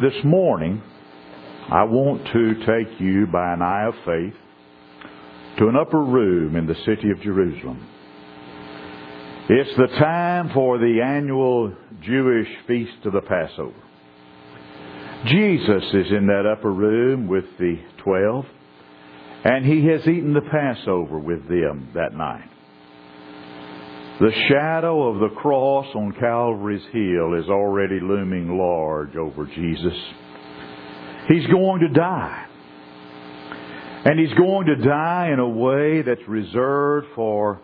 This morning, I want to take you by an eye of faith to an upper room in the city of Jerusalem. It's the time for the annual Jewish feast of the Passover. Jesus is in that upper room with the twelve, and he has eaten the Passover with them that night. The shadow of the cross on Calvary's hill is already looming large over Jesus. He's going to die. And he's going to die in a way that's reserved for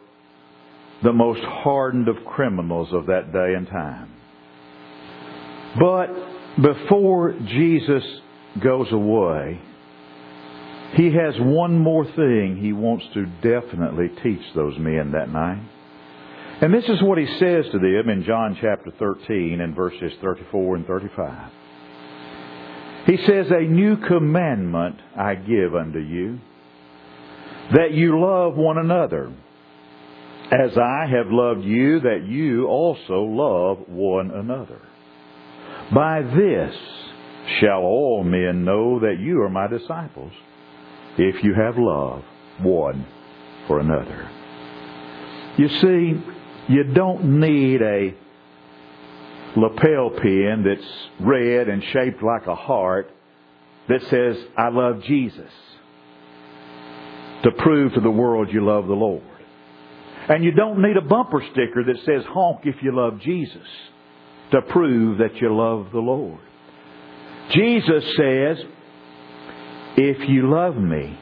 the most hardened of criminals of that day and time. But before Jesus goes away, he has one more thing he wants to definitely teach those men that night. And this is what he says to them in John chapter 13 and verses 34 and 35. He says, A new commandment I give unto you, that you love one another, as I have loved you, that you also love one another. By this shall all men know that you are my disciples, if you have love one for another. You see, you don't need a lapel pin that's red and shaped like a heart that says, I love Jesus, to prove to the world you love the Lord. And you don't need a bumper sticker that says, honk if you love Jesus, to prove that you love the Lord. Jesus says, if you love me,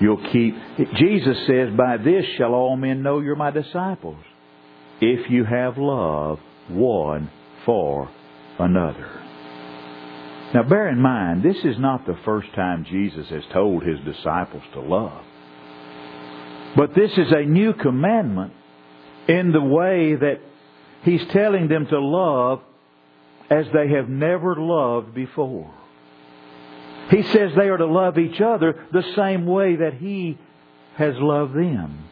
you'll keep. Jesus says, by this shall all men know you're my disciples, if you have love one for another. Now bear in mind, this is not the first time Jesus has told his disciples to love. But this is a new commandment in the way that he's telling them to love as they have never loved before. He says they are to love each other the same way that he has loved them.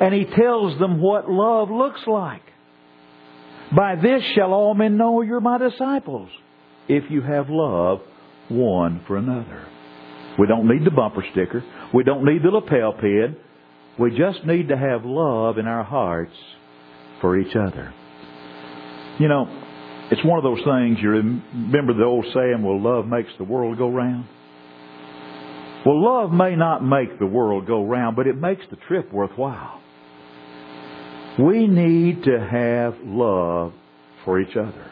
And he tells them what love looks like. By this shall all men know you're my disciples, if you have love one for another. We don't need the bumper sticker. We don't need the lapel pin. We just need to have love in our hearts for each other. You know, it's one of those things, you remember the old saying, well, love makes the world go round? Well, love may not make the world go round, but it makes the trip worthwhile. We need to have love for each other.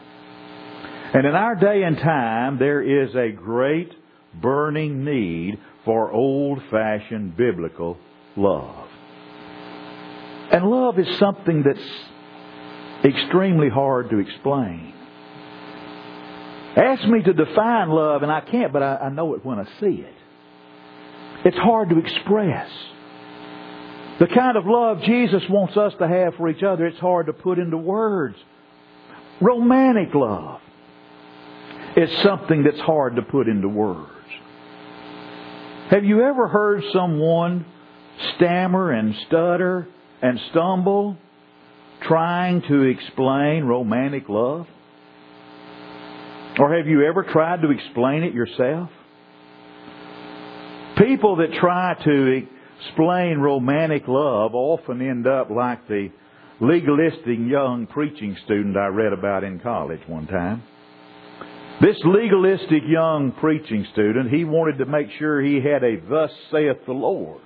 And in our day and time, there is a great burning need for old fashioned biblical love. And love is something that's extremely hard to explain. Ask me to define love, and I can't, but I, I know it when I see it. It's hard to express. The kind of love Jesus wants us to have for each other, it's hard to put into words. Romantic love is something that's hard to put into words. Have you ever heard someone stammer and stutter and stumble trying to explain romantic love? Or have you ever tried to explain it yourself? People that try to explain romantic love often end up like the legalistic young preaching student I read about in college one time. This legalistic young preaching student, he wanted to make sure he had a thus saith the Lord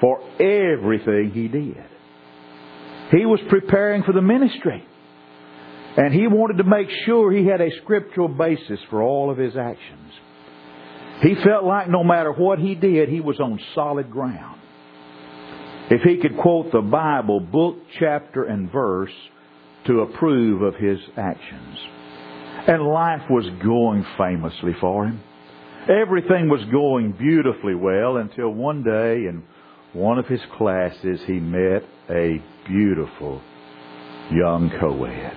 for everything he did. He was preparing for the ministry. And he wanted to make sure he had a scriptural basis for all of his actions. He felt like no matter what he did, he was on solid ground. If he could quote the Bible, book, chapter, and verse to approve of his actions. And life was going famously for him. Everything was going beautifully well until one day in one of his classes he met a beautiful young co-ed.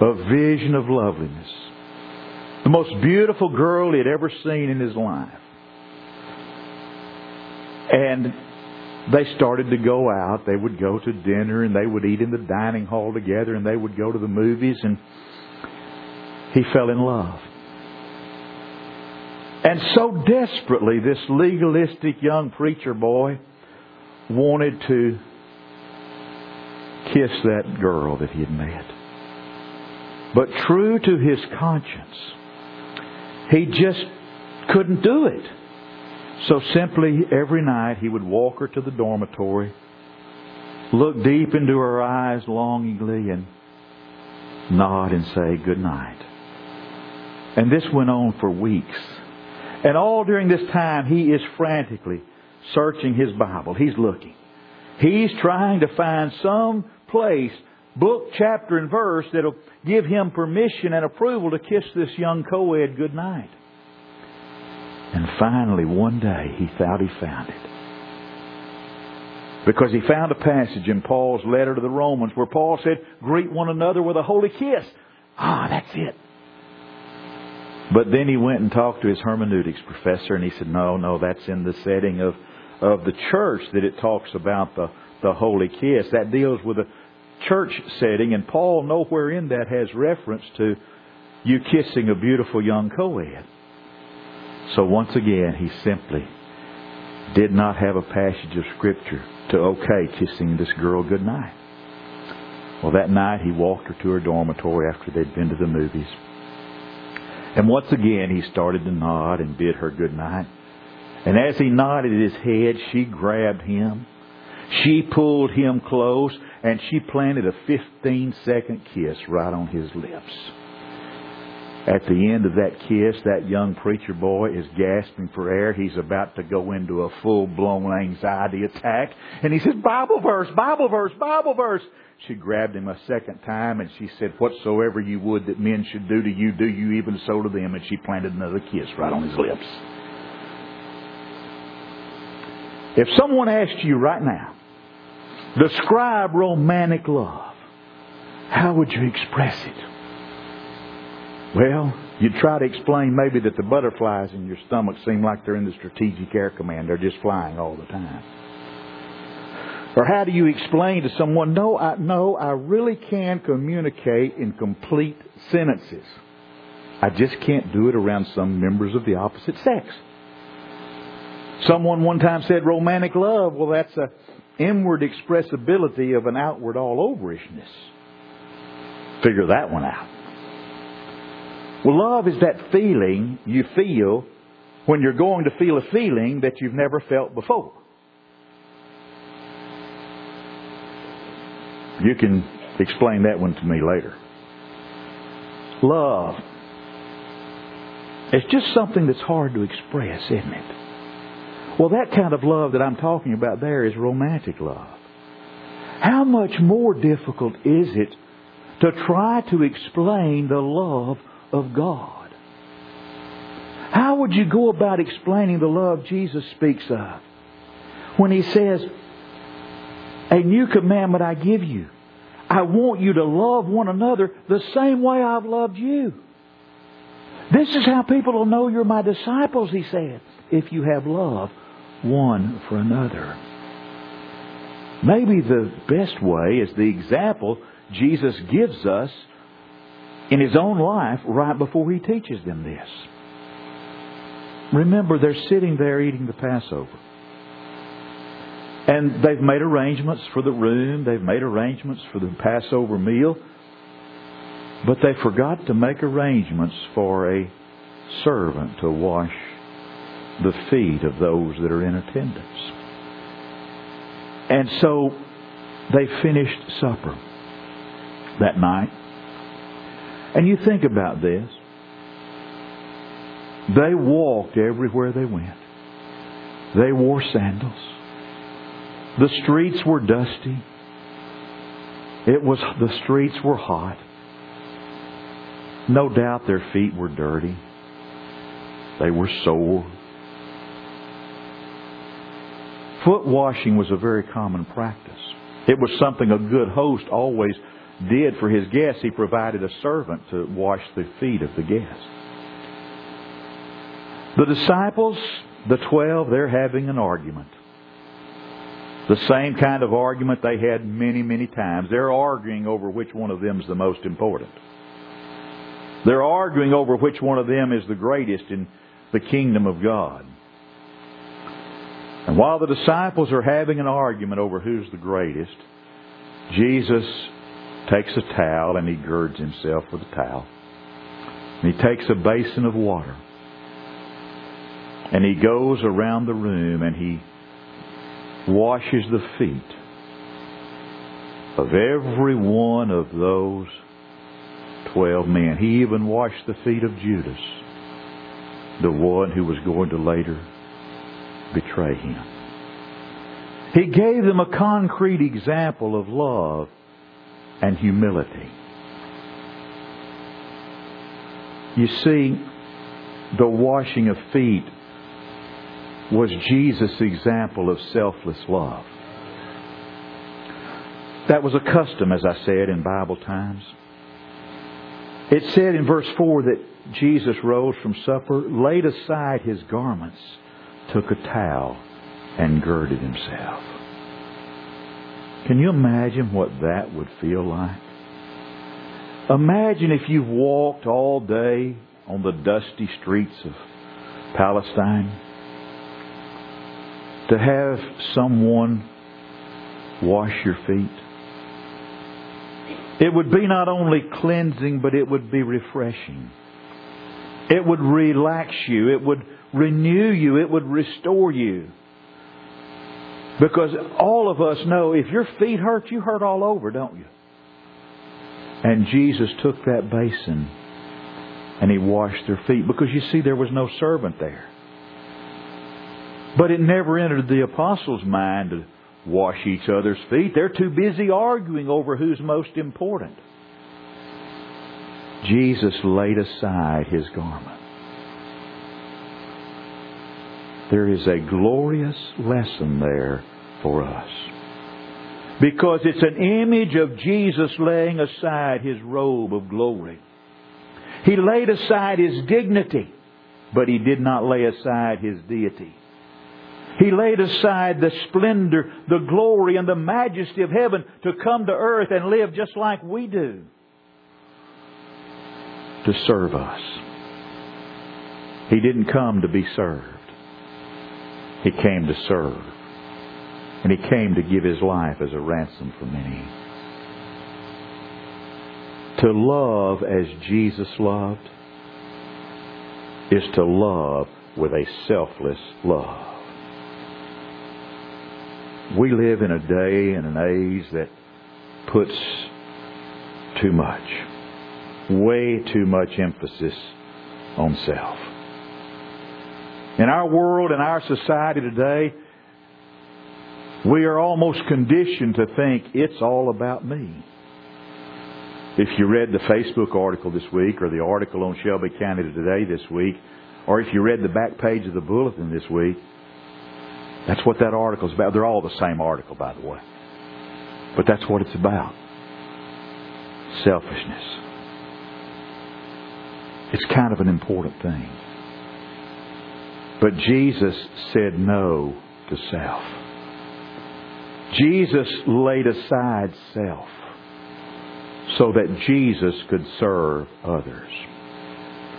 A vision of loveliness most beautiful girl he had ever seen in his life. And they started to go out. They would go to dinner and they would eat in the dining hall together and they would go to the movies and he fell in love. And so desperately, this legalistic young preacher boy wanted to kiss that girl that he had met. But true to his conscience, he just couldn't do it. So simply every night he would walk her to the dormitory, look deep into her eyes longingly, and nod and say good night. And this went on for weeks. And all during this time, he is frantically searching his Bible. He's looking. He's trying to find some place, book, chapter, and verse that'll give him permission and approval to kiss this young co-ed goodnight. And finally, one day, he thought he found it. Because he found a passage in Paul's letter to the Romans where Paul said, greet one another with a holy kiss. Ah, that's it. But then he went and talked to his hermeneutics professor and he said, no, no, that's in the setting of, of the church that it talks about the, the holy kiss. That deals with a church setting and Paul nowhere in that has reference to you kissing a beautiful young co-ed. So once again, he simply did not have a passage of scripture to okay kissing this girl goodnight. Well, that night he walked her to her dormitory after they'd been to the movies. And once again he started to nod and bid her good night. And as he nodded his head, she grabbed him. She pulled him close and she planted a 15 second kiss right on his lips. At the end of that kiss, that young preacher boy is gasping for air. He's about to go into a full blown anxiety attack. And he says, Bible verse, Bible verse, Bible verse. She grabbed him a second time and she said, Whatsoever you would that men should do to you, do you even so to them. And she planted another kiss right on his lips. If someone asked you right now, describe romantic love, how would you express it? Well, you'd try to explain maybe that the butterflies in your stomach seem like they're in the Strategic Air Command. They're just flying all the time. Or how do you explain to someone, no, I, no, I really can communicate in complete sentences. I just can't do it around some members of the opposite sex. Someone one time said romantic love, well that's a inward expressibility of an outward all overishness. Figure that one out. Well, love is that feeling you feel when you're going to feel a feeling that you've never felt before. You can explain that one to me later. Love. It's just something that's hard to express, isn't it? Well, that kind of love that I'm talking about there is romantic love. How much more difficult is it to try to explain the love of God? How would you go about explaining the love Jesus speaks of when he says, a new commandment I give you. I want you to love one another the same way I've loved you. This is how people will know you're my disciples, he said, if you have love one for another. Maybe the best way is the example Jesus gives us in his own life right before he teaches them this. Remember, they're sitting there eating the Passover. And they've made arrangements for the room, they've made arrangements for the Passover meal, but they forgot to make arrangements for a servant to wash the feet of those that are in attendance. And so they finished supper that night. And you think about this. They walked everywhere they went. They wore sandals. The streets were dusty. It was, the streets were hot. No doubt their feet were dirty. They were sore. Foot washing was a very common practice. It was something a good host always did for his guests. He provided a servant to wash the feet of the guests. The disciples, the twelve, they're having an argument. The same kind of argument they had many, many times. They're arguing over which one of them is the most important. They're arguing over which one of them is the greatest in the kingdom of God. And while the disciples are having an argument over who's the greatest, Jesus takes a towel and he girds himself with a towel. And he takes a basin of water. And he goes around the room and he washes the feet of every one of those twelve men. He even washed the feet of Judas, the one who was going to later betray him. He gave them a concrete example of love and humility. You see, the washing of feet was Jesus' example of selfless love. That was a custom, as I said, in Bible times. It said in verse 4 that Jesus rose from supper, laid aside his garments, took a towel, and girded himself. Can you imagine what that would feel like? Imagine if you've walked all day on the dusty streets of Palestine to have someone wash your feet. It would be not only cleansing, but it would be refreshing. It would relax you. It would renew you. It would restore you. Because all of us know if your feet hurt, you hurt all over, don't you? And Jesus took that basin and he washed their feet because you see there was no servant there. But it never entered the apostles' mind to wash each other's feet. They're too busy arguing over who's most important. Jesus laid aside his garment. There is a glorious lesson there for us. Because it's an image of Jesus laying aside his robe of glory. He laid aside his dignity, but he did not lay aside his deity. He laid aside the splendor, the glory, and the majesty of heaven to come to earth and live just like we do. To serve us. He didn't come to be served. He came to serve. And He came to give His life as a ransom for many. To love as Jesus loved is to love with a selfless love. We live in a day and an age that puts too much, way too much emphasis on self. In our world, in our society today, we are almost conditioned to think it's all about me. If you read the Facebook article this week or the article on Shelby County Today this week, or if you read the back page of the bulletin this week, that's what that article's about. They're all the same article, by the way. But that's what it's about. Selfishness. It's kind of an important thing. But Jesus said no to self. Jesus laid aside self so that Jesus could serve others.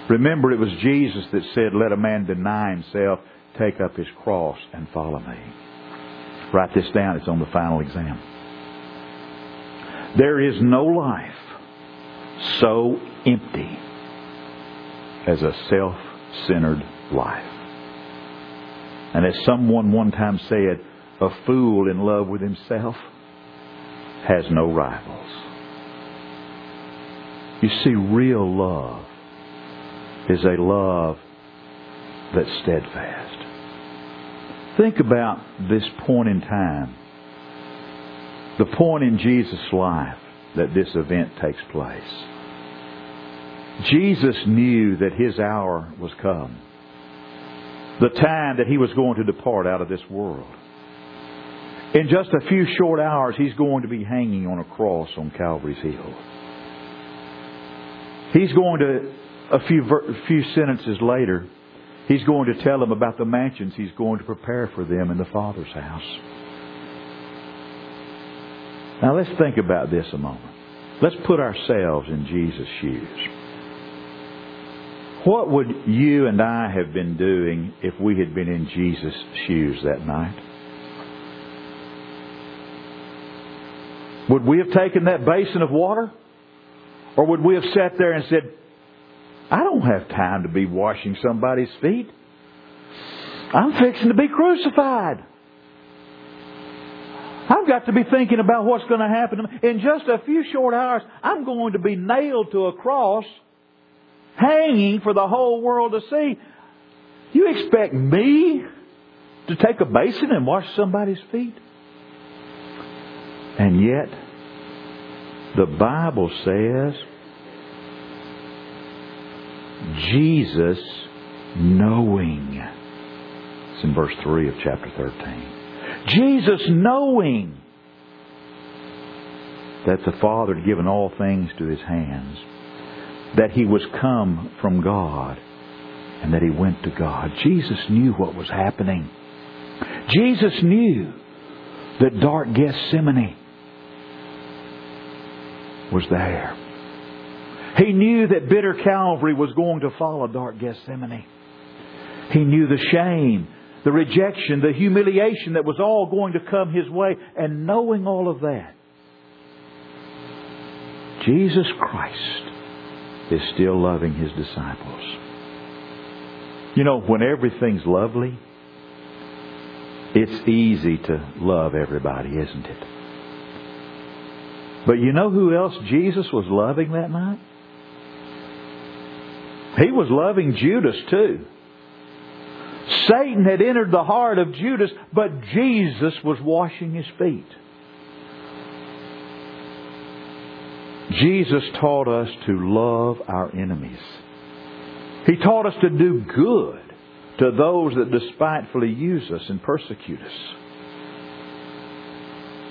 Remember, it was Jesus that said, Let a man deny himself take up his cross and follow me. Write this down. It's on the final exam. There is no life so empty as a self-centered life. And as someone one time said, a fool in love with himself has no rivals. You see, real love is a love that's steadfast. Think about this point in time. The point in Jesus' life that this event takes place. Jesus knew that his hour was come. The time that he was going to depart out of this world. In just a few short hours, he's going to be hanging on a cross on Calvary's Hill. He's going to, a few, a few sentences later, He's going to tell them about the mansions he's going to prepare for them in the Father's house. Now let's think about this a moment. Let's put ourselves in Jesus' shoes. What would you and I have been doing if we had been in Jesus' shoes that night? Would we have taken that basin of water? Or would we have sat there and said, I don't have time to be washing somebody's feet. I'm fixing to be crucified. I've got to be thinking about what's going to happen. To me. In just a few short hours, I'm going to be nailed to a cross, hanging for the whole world to see. You expect me to take a basin and wash somebody's feet? And yet, the Bible says Jesus knowing. It's in verse 3 of chapter 13. Jesus knowing that the Father had given all things to his hands, that he was come from God, and that he went to God. Jesus knew what was happening. Jesus knew that dark Gethsemane was there. He knew that bitter Calvary was going to follow dark Gethsemane. He knew the shame, the rejection, the humiliation that was all going to come his way. And knowing all of that, Jesus Christ is still loving his disciples. You know, when everything's lovely, it's easy to love everybody, isn't it? But you know who else Jesus was loving that night? He was loving Judas too. Satan had entered the heart of Judas, but Jesus was washing his feet. Jesus taught us to love our enemies. He taught us to do good to those that despitefully use us and persecute us.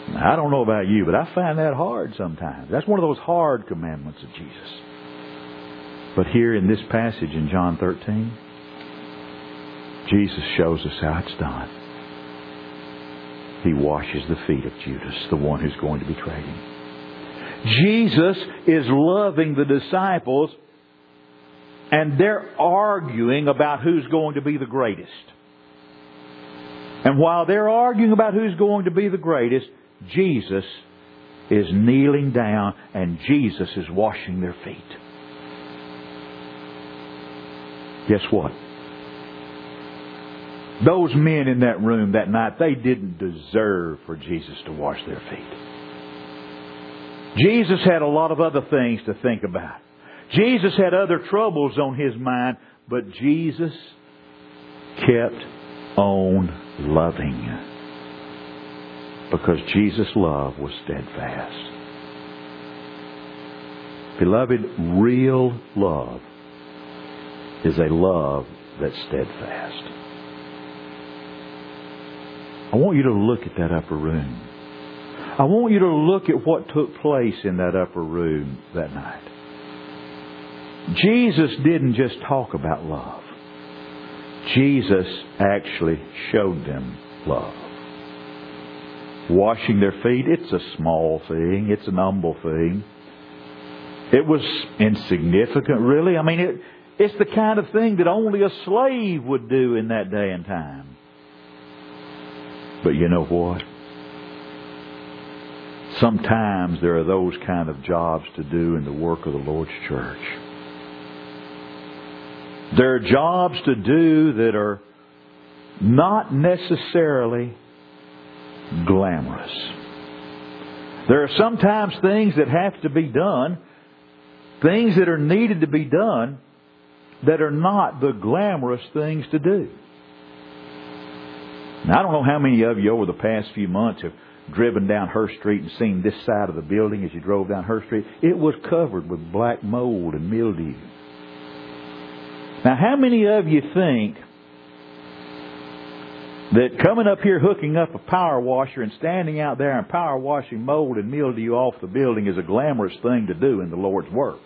Now, I don't know about you, but I find that hard sometimes. That's one of those hard commandments of Jesus. But here in this passage in John 13, Jesus shows us how it's done. He washes the feet of Judas, the one who's going to betray him. Jesus is loving the disciples, and they're arguing about who's going to be the greatest. And while they're arguing about who's going to be the greatest, Jesus is kneeling down and Jesus is washing their feet. Guess what? Those men in that room that night, they didn't deserve for Jesus to wash their feet. Jesus had a lot of other things to think about. Jesus had other troubles on his mind, but Jesus kept on loving. Because Jesus' love was steadfast. Beloved, real love is a love that's steadfast. I want you to look at that upper room. I want you to look at what took place in that upper room that night. Jesus didn't just talk about love. Jesus actually showed them love. Washing their feet, it's a small thing. It's an humble thing. It was insignificant, really. I mean, it, it's the kind of thing that only a slave would do in that day and time. But you know what? Sometimes there are those kind of jobs to do in the work of the Lord's church. There are jobs to do that are not necessarily glamorous. There are sometimes things that have to be done, things that are needed to be done, that are not the glamorous things to do. Now, I don't know how many of you over the past few months have driven down Hurst Street and seen this side of the building as you drove down Hurst Street. It was covered with black mold and mildew. Now, how many of you think that coming up here hooking up a power washer and standing out there and power washing mold and mildew off the building is a glamorous thing to do in the Lord's work?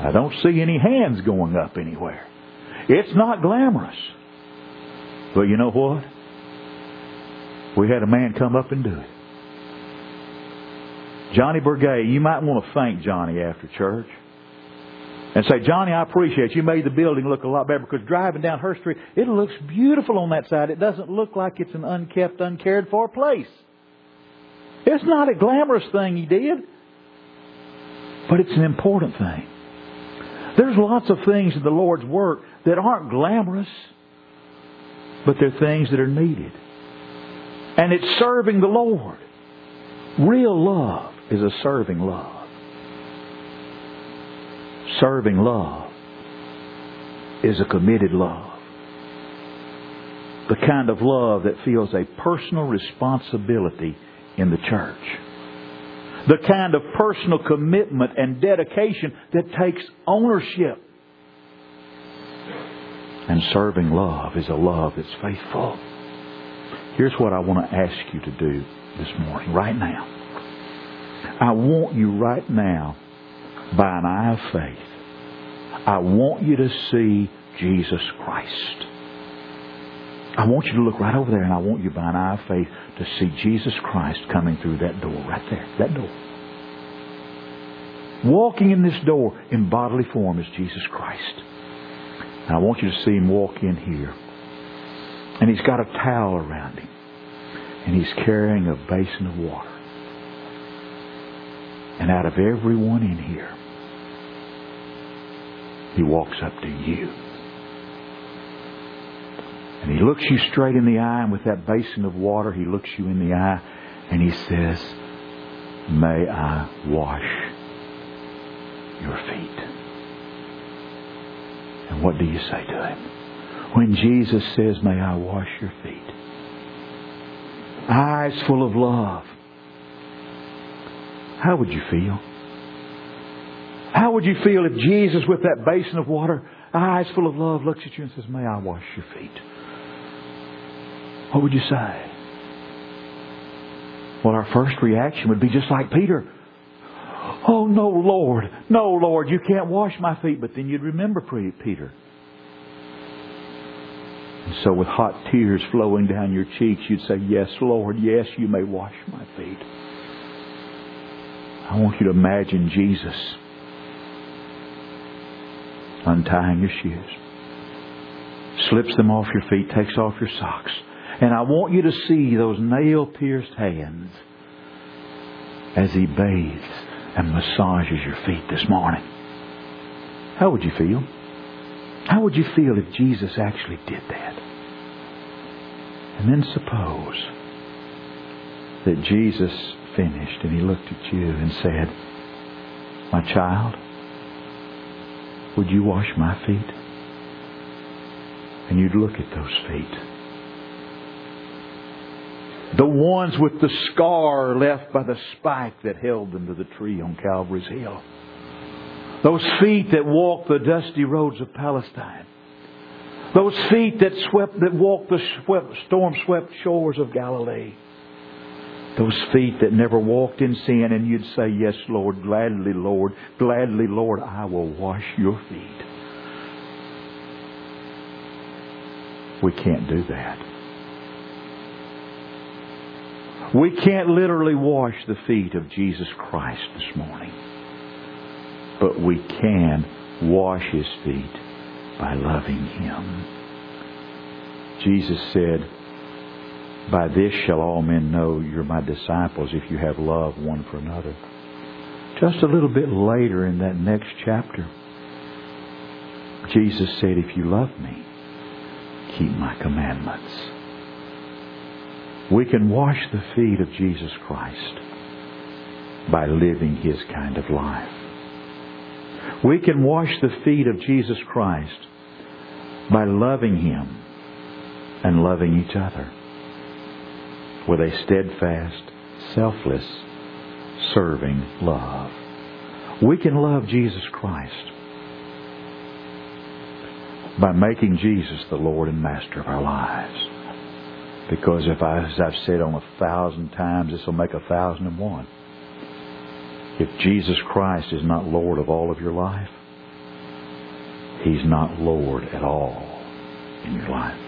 I don't see any hands going up anywhere. It's not glamorous. But you know what? We had a man come up and do it. Johnny Burgay, you might want to thank Johnny after church. and say, Johnny, I appreciate you made the building look a lot better because driving down Hurst street, it looks beautiful on that side. It doesn't look like it's an unkept, uncared for place. It's not a glamorous thing he did, but it's an important thing. There's lots of things in the Lord's work that aren't glamorous, but they're things that are needed. And it's serving the Lord. Real love is a serving love. Serving love is a committed love. The kind of love that feels a personal responsibility in the church. The kind of personal commitment and dedication that takes ownership. And serving love is a love that's faithful. Here's what I want to ask you to do this morning, right now. I want you right now, by an eye of faith, I want you to see Jesus Christ. I want you to look right over there and I want you by an eye of faith to see Jesus Christ coming through that door right there. That door. Walking in this door in bodily form is Jesus Christ. And I want you to see him walk in here. And he's got a towel around him. And he's carrying a basin of water. And out of everyone in here, he walks up to you. And he looks you straight in the eye, and with that basin of water, he looks you in the eye, and he says, May I wash your feet? And what do you say to him? When Jesus says, May I wash your feet? Eyes full of love. How would you feel? How would you feel if Jesus, with that basin of water, eyes full of love, looks at you and says, May I wash your feet? What would you say? Well, our first reaction would be just like Peter. Oh, no, Lord. No, Lord, you can't wash my feet. But then you'd remember Peter. And so with hot tears flowing down your cheeks, you'd say, Yes, Lord, yes, you may wash my feet. I want you to imagine Jesus untying your shoes, slips them off your feet, takes off your socks, and I want you to see those nail pierced hands as He bathes and massages your feet this morning. How would you feel? How would you feel if Jesus actually did that? And then suppose that Jesus finished and He looked at you and said, My child, would you wash my feet? And you'd look at those feet the ones with the scar left by the spike that held them to the tree on Calvary's Hill. Those feet that walked the dusty roads of Palestine. Those feet that swept, that walked the storm-swept shores of Galilee. Those feet that never walked in sin and you'd say, yes, Lord, gladly, Lord, gladly, Lord, I will wash your feet. We can't do that. We can't literally wash the feet of Jesus Christ this morning. But we can wash his feet by loving him. Jesus said, By this shall all men know you're my disciples if you have love one for another. Just a little bit later in that next chapter, Jesus said, If you love me, keep my commandments. We can wash the feet of Jesus Christ by living His kind of life. We can wash the feet of Jesus Christ by loving Him and loving each other with a steadfast, selfless, serving love. We can love Jesus Christ by making Jesus the Lord and Master of our lives. Because if I, as I've said on a thousand times, this will make a thousand and one. If Jesus Christ is not Lord of all of your life, He's not Lord at all in your life.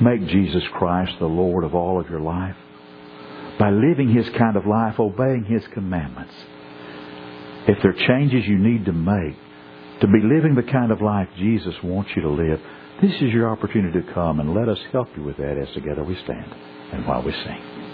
Make Jesus Christ the Lord of all of your life by living His kind of life, obeying His commandments. If there are changes you need to make to be living the kind of life Jesus wants you to live, this is your opportunity to come and let us help you with that as together we stand and while we sing.